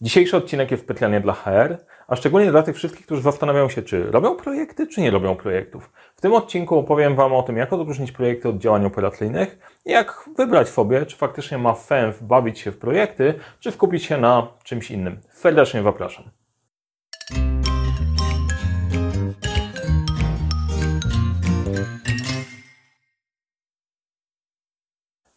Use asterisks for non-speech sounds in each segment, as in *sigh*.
Dzisiejszy odcinek jest specjalnie dla HR, a szczególnie dla tych wszystkich, którzy zastanawiają się, czy robią projekty, czy nie robią projektów. W tym odcinku opowiem Wam o tym, jak odróżnić projekty od działań operacyjnych jak wybrać sobie, czy faktycznie ma sens bawić się w projekty, czy skupić się na czymś innym. Serdecznie zapraszam.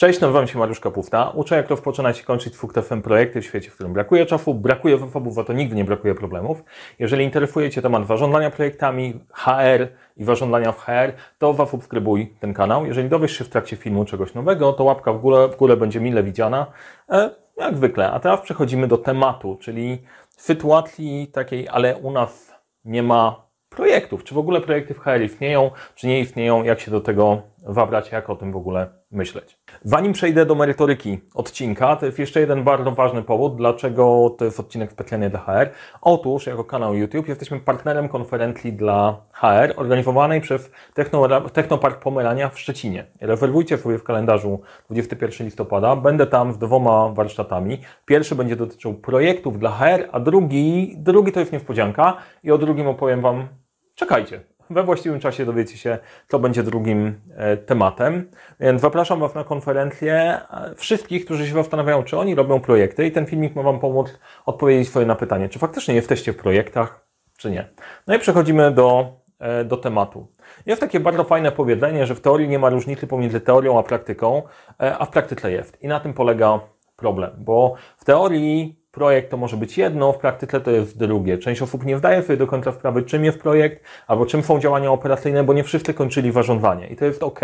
Cześć, nazywam się Mariusz Kapufta. Uczę, jak rozpoczynać i kończyć FUKTFM projekty w świecie, w którym brakuje czasu, brakuje zasobów, a to nigdy nie brakuje problemów. Jeżeli interesuje Cię temat zarządzania projektami, HR i zarządzania w HR, to zasubskrybuj ten kanał. Jeżeli dowiesz się w trakcie filmu czegoś nowego, to łapka w górę, w górę będzie mile widziana, e, jak zwykle. A teraz przechodzimy do tematu, czyli sytuacji takiej, ale u nas nie ma projektów. Czy w ogóle projekty w HR istnieją, czy nie istnieją, jak się do tego wabrać, jak o tym w ogóle myśleć. Zanim przejdę do merytoryki odcinka, to jest jeszcze jeden bardzo ważny powód, dlaczego to jest odcinek specjalnie dla HR. Otóż, jako kanał YouTube, jesteśmy partnerem konferencji dla HR organizowanej przez Techno, Technopark Pomerania w Szczecinie. Rezerwujcie sobie w kalendarzu 21 listopada. Będę tam z dwoma warsztatami. Pierwszy będzie dotyczył projektów dla HR, a drugi, drugi to jest niespodzianka i o drugim opowiem Wam czekajcie. We właściwym czasie dowiecie się, co będzie drugim e, tematem. Więc zapraszam Was na konferencję e, wszystkich, którzy się zastanawiają, czy oni robią projekty i ten filmik ma Wam pomóc odpowiedzieć swoje na pytanie, czy faktycznie jesteście w projektach, czy nie. No i przechodzimy do, e, do tematu. Jest takie bardzo fajne powiedzenie, że w teorii nie ma różnicy pomiędzy teorią a praktyką, a w praktyce jest. I na tym polega problem, bo w teorii projekt to może być jedno, w praktyce to jest drugie. Część osób nie zdaje sobie do końca sprawy, czym jest projekt, albo czym są działania operacyjne, bo nie wszyscy kończyli zarządzanie i to jest ok.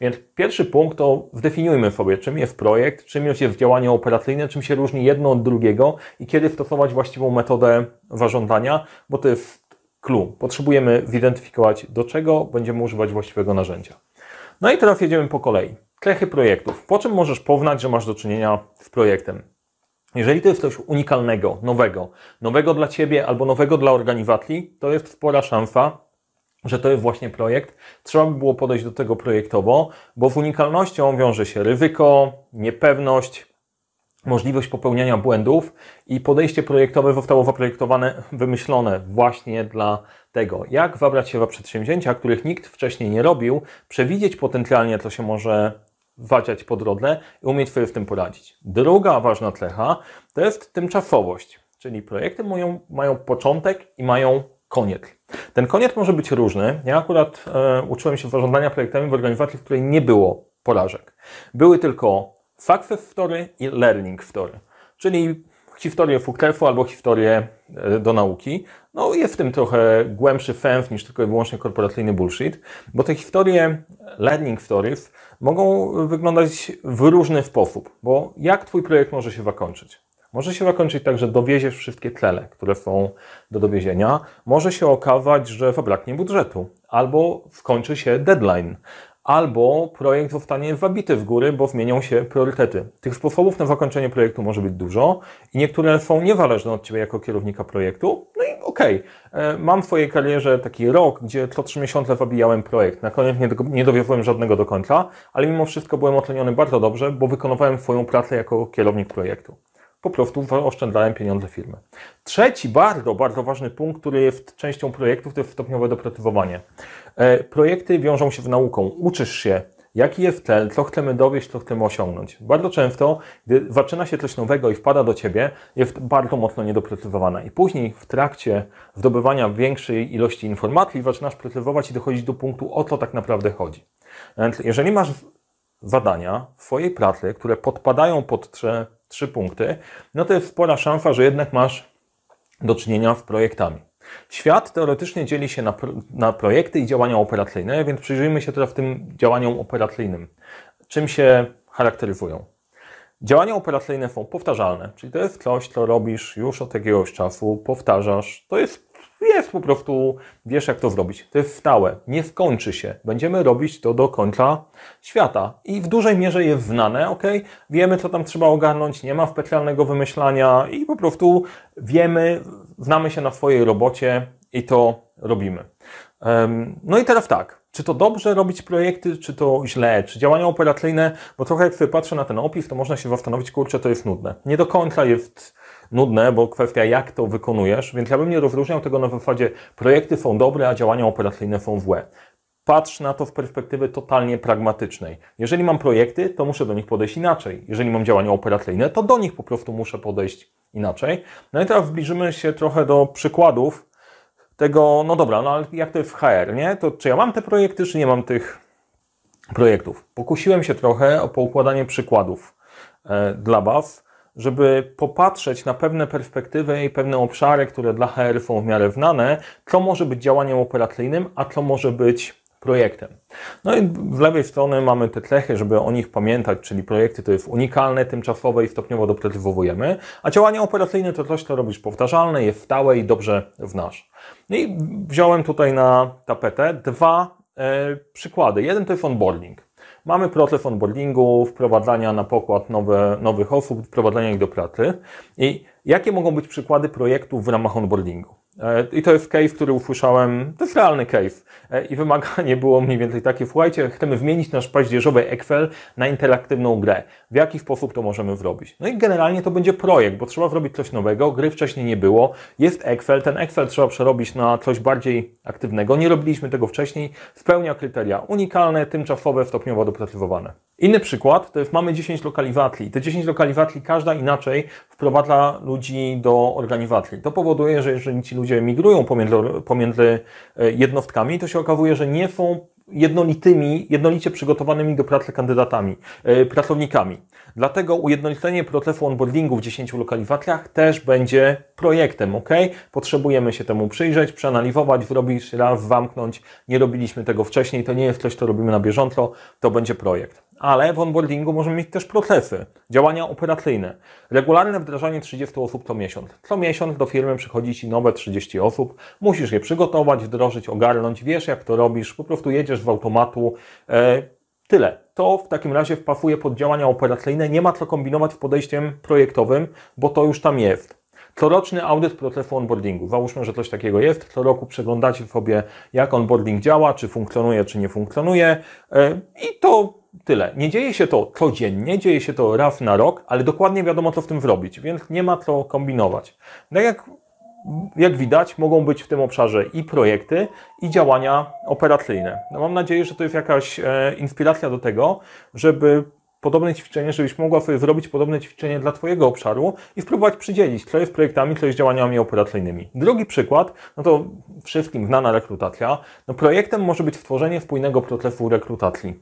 Więc pierwszy punkt to zdefiniujmy sobie, czym jest projekt, czym jest działanie operacyjne, czym się różni jedno od drugiego i kiedy stosować właściwą metodę zarządzania, bo to jest clue. Potrzebujemy zidentyfikować, do czego będziemy używać właściwego narzędzia. No i teraz jedziemy po kolei. Cechy projektów. Po czym możesz poznać, że masz do czynienia z projektem? Jeżeli to jest coś unikalnego, nowego, nowego dla Ciebie albo nowego dla organizacji, to jest spora szansa, że to jest właśnie projekt. Trzeba by było podejść do tego projektowo, bo z unikalnością wiąże się ryzyko, niepewność, możliwość popełniania błędów i podejście projektowe zostało zaprojektowane, wymyślone właśnie dla tego, jak zabrać się za przedsięwzięcia, których nikt wcześniej nie robił, przewidzieć potencjalnie, co się może waciać po drodze i umieć sobie w tym poradzić. Druga ważna cecha to jest tymczasowość, czyli projekty mają, mają początek i mają koniec. Ten koniec może być różny. Ja akurat e, uczyłem się zarządzania projektami w organizacji, w której nie było porażek. Były tylko success story i learning story, czyli historię FUKTEF-u albo historię e, do nauki. No jest w tym trochę głębszy sens niż tylko i wyłącznie korporacyjny bullshit, bo te historie learning stories mogą wyglądać w różny sposób, bo jak Twój projekt może się zakończyć? Może się zakończyć tak, że dowieziesz wszystkie cele, które są do dowiezienia. Może się okazać, że zabraknie budżetu, albo skończy się deadline, albo projekt zostanie zabity w góry, bo zmienią się priorytety. Tych sposobów na zakończenie projektu może być dużo i niektóre są niezależne od Ciebie jako kierownika projektu. No i okej, okay. E, mam w swojej karierze taki rok, gdzie co trzy miesiące zabijałem projekt. Na koniec nie, nie dowiozłem żadnego do końca, ale mimo wszystko byłem oceniony bardzo dobrze, bo wykonywałem swoją pracę jako kierownik projektu po prostu oszczędzałem pieniądze firmy. Trzeci bardzo, bardzo ważny punkt, który jest częścią projektów, to jest stopniowe doprecyzowanie. E, projekty wiążą się z nauką. Uczysz się, jaki jest cel, co chcemy dowieść, co chcemy osiągnąć. Bardzo często, gdy zaczyna się coś nowego i wpada do Ciebie, jest bardzo mocno niedoprecyzowana. I później w trakcie zdobywania większej ilości informacji zaczynasz precyzować i dochodzić do punktu, o co tak naprawdę chodzi. Więc jeżeli masz zadania w swojej pracy, które podpadają pod trzy, trzy punkty, no to jest spora szansa, że jednak masz do czynienia z projektami. Świat teoretycznie dzieli się na, na projekty i działania operacyjne, więc przyjrzyjmy się teraz tym działaniom operacyjnym. Czym się charakteryzują? Działania operacyjne są powtarzalne, czyli to jest coś, co robisz już od jakiegoś czasu, powtarzasz. To jest jest po prostu, wiesz jak to zrobić. To jest stałe, nie skończy się. Będziemy robić to do końca świata. I w dużej mierze jest znane, ok? Wiemy, co tam trzeba ogarnąć, nie ma specjalnego wymyślania i po prostu wiemy, znamy się na swojej robocie i to robimy. No i teraz tak, czy to dobrze robić projekty, czy to źle, czy działania operacyjne, bo trochę jak sobie patrzę na ten opis, to można się zastanowić, kurczę, to jest nudne. Nie do końca jest nudne, bo kwestia jak to wykonujesz, więc ja bym nie rozróżniał tego na zasadzie projekty są dobre, a działania operacyjne są złe. Patrz na to w perspektywy totalnie pragmatycznej. Jeżeli mam projekty, to muszę do nich podejść inaczej. Jeżeli mam działania operacyjne, to do nich po prostu muszę podejść inaczej. No i teraz zbliżymy się trochę do przykładów tego, no dobra, no ale jak to jest w HR, nie? To czy ja mam te projekty, czy nie mam tych projektów? Pokusiłem się trochę o poukładanie przykładów e, dla Was, żeby popatrzeć na pewne perspektywy i pewne obszary, które dla HR są w miarę znane, co może być działaniem operacyjnym, a co może być projektem. No i z lewej strony mamy te cechy, żeby o nich pamiętać, czyli projekty to jest unikalne, tymczasowe i stopniowo doprecyzowujemy, a działania operacyjne to coś, co robisz powtarzalne, jest stałe i dobrze znasz. No i wziąłem tutaj na tapetę dwa e, przykłady. Jeden to jest onboarding. Mamy proces onboardingu, wprowadzania na pokład nowe, nowych osób, wprowadzania ich do pracy. I jakie mogą być przykłady projektów w ramach onboardingu? E, I to jest case, który usłyszałem, to jest realny case. E, I wymaganie *laughs* było mniej więcej takie, słuchajcie, chcemy zmienić nasz paździerzowy Excel na interaktywną grę. W jaki sposób to możemy zrobić? No i generalnie to będzie projekt, bo trzeba zrobić coś nowego, gry wcześniej nie było, jest Excel, ten Excel trzeba przerobić na coś bardziej aktywnego. Nie robiliśmy tego wcześniej, spełnia kryteria unikalne, tymczasowe, stopniowo doprecyzowane. Inny przykład to jest mamy 10 lokalizacji. Te 10 lokalizacji każda inaczej wprowadza ludzi do organizacji. To powoduje, że jeżeli ci ludzie migrują pomiędzy, pomiędzy e, jednostkami, to się okazuje, że nie są jednolitymi, jednolicie przygotowanymi do pracy kandydatami, yy, pracownikami. Dlatego ujednolicenie procesu onboardingu w 10 lokalizacjach też będzie projektem, ok? Potrzebujemy się temu przyjrzeć, przeanalizować, zrobić raz, zamknąć. Nie robiliśmy tego wcześniej, to nie jest coś, co robimy na bieżąco, to będzie projekt ale w onboardingu możemy mieć też procesy, działania operacyjne. Regularne wdrażanie 30 osób co miesiąc. Co miesiąc do firmy przychodzi Ci nowe 30 osób, musisz je przygotować, wdrożyć, ogarnąć, wiesz jak to robisz, po prostu jedziesz z automatu. E, tyle. To w takim razie wpasuje pod działania operacyjne, nie ma co kombinować z podejściem projektowym, bo to już tam jest. Coroczny audyt procesu onboardingu. Załóżmy, że coś takiego jest. Co roku przeglądacie sobie, jak onboarding działa, czy funkcjonuje, czy nie funkcjonuje. E, I to tyle. Nie dzieje się to codziennie, dzieje się to raz na rok, ale dokładnie wiadomo, co w tym zrobić, więc nie ma co kombinować. Tak jak, jak widać, mogą być w tym obszarze i projekty, i działania operacyjne. No mam nadzieję, że to jest jakaś e, inspiracja do tego, żeby podobne ćwiczenie, żebyś mogła sobie zrobić podobne ćwiczenie dla Twojego obszaru i spróbować przydzielić, co jest projektami, co jest działaniami operacyjnymi. Drugi przykład, no to wszystkim znana rekrutacja. No projektem może być stworzenie spójnego procesu rekrutacji.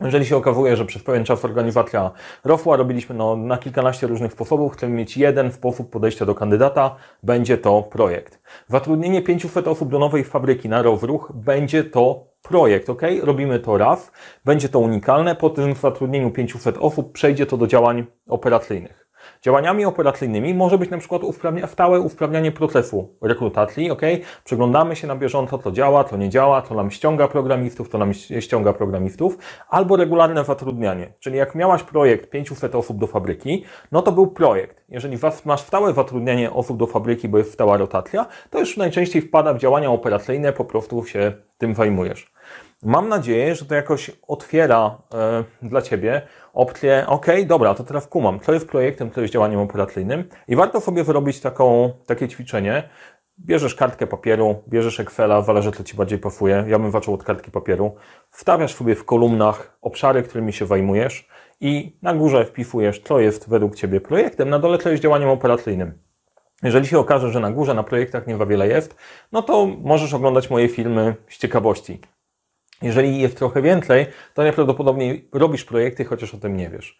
Jeżeli się okazuje, że przez pewien czas organizacja rosła, robiliśmy no, na kilkanaście różnych sposobów, chcemy mieć jeden sposób podejścia do kandydata, będzie to projekt. Zatrudnienie 500 osób do nowej fabryki na rozruch będzie to projekt, ok? Robimy to raz, będzie to unikalne, po tym zatrudnieniu 500 osób przejdzie to do działań operacyjnych. Działaniami operacyjnymi może być na przykład usprawnia, stałe usprawnianie procesu rekrutacji, ok? Przeglądamy się na bieżąco, co działa, co nie działa, co nam ściąga programistów, co nam ściąga programistów, albo regularne zatrudnianie. Czyli jak miałaś projekt 500 osób do fabryki, no to był projekt. Jeżeli masz stałe zatrudnianie osób do fabryki, bo jest stała rotacja, to już najczęściej wpada w działania operacyjne, po prostu się tym zajmujesz. Mam nadzieję, że to jakoś otwiera e, dla Ciebie opcję, ok, dobra, to teraz kumam, co jest projektem, co jest działaniem operacyjnym i warto sobie wyrobić taką, takie ćwiczenie. Bierzesz kartkę papieru, bierzesz Excela, zależy co Ci bardziej pasuje. Ja bym zaczął od kartki papieru. Wstawiasz sobie w kolumnach obszary, którymi się zajmujesz i na górze wpisujesz, co jest według Ciebie projektem, na dole co jest działaniem operacyjnym. Jeżeli się okaże, że na górze na projektach nie za wiele jest, no to możesz oglądać moje filmy z ciekawości. Jeżeli jest trochę więcej, to najprawdopodobniej robisz projekty, chociaż o tym nie wiesz.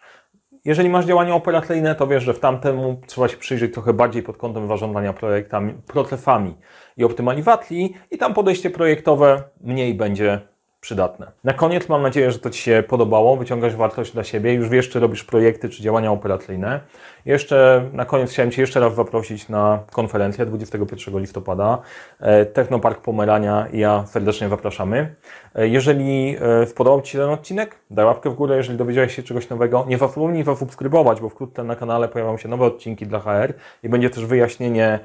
Jeżeli masz działania operacyjne, to wiesz, że w tamtemu trzeba się przyjrzeć trochę bardziej pod kątem zarządzania projektami, procesami i optymalizacji i tam podejście projektowe mniej będzie przydatne. Na koniec mam nadzieję, że to Ci się podobało, wyciągasz wartość dla siebie, już wiesz, czy robisz projekty, czy działania operacyjne. Jeszcze na koniec chciałem Cię jeszcze raz zaprosić na konferencję 21 listopada. E, Technopark Pomerania i ja serdecznie zapraszamy. E, jeżeli e, spodobał Ci się ten odcinek, daj łapkę w górę, jeżeli dowiedziałeś się czegoś nowego. Nie zapomnij zasubskrybować, bo wkrótce na kanale pojawią się nowe odcinki dla HR i będzie też wyjaśnienie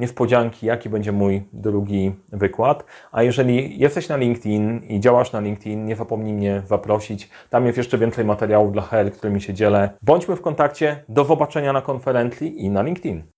niespodzianki, jaki będzie mój drugi wykład. A jeżeli jesteś na LinkedIn i działasz na LinkedIn, nie zapomnij mnie zaprosić. Tam jest jeszcze więcej materiałów dla HR, którymi się dzielę. Bądźmy w kontakcie. Do zobaczenia na konferencji i na LinkedIn.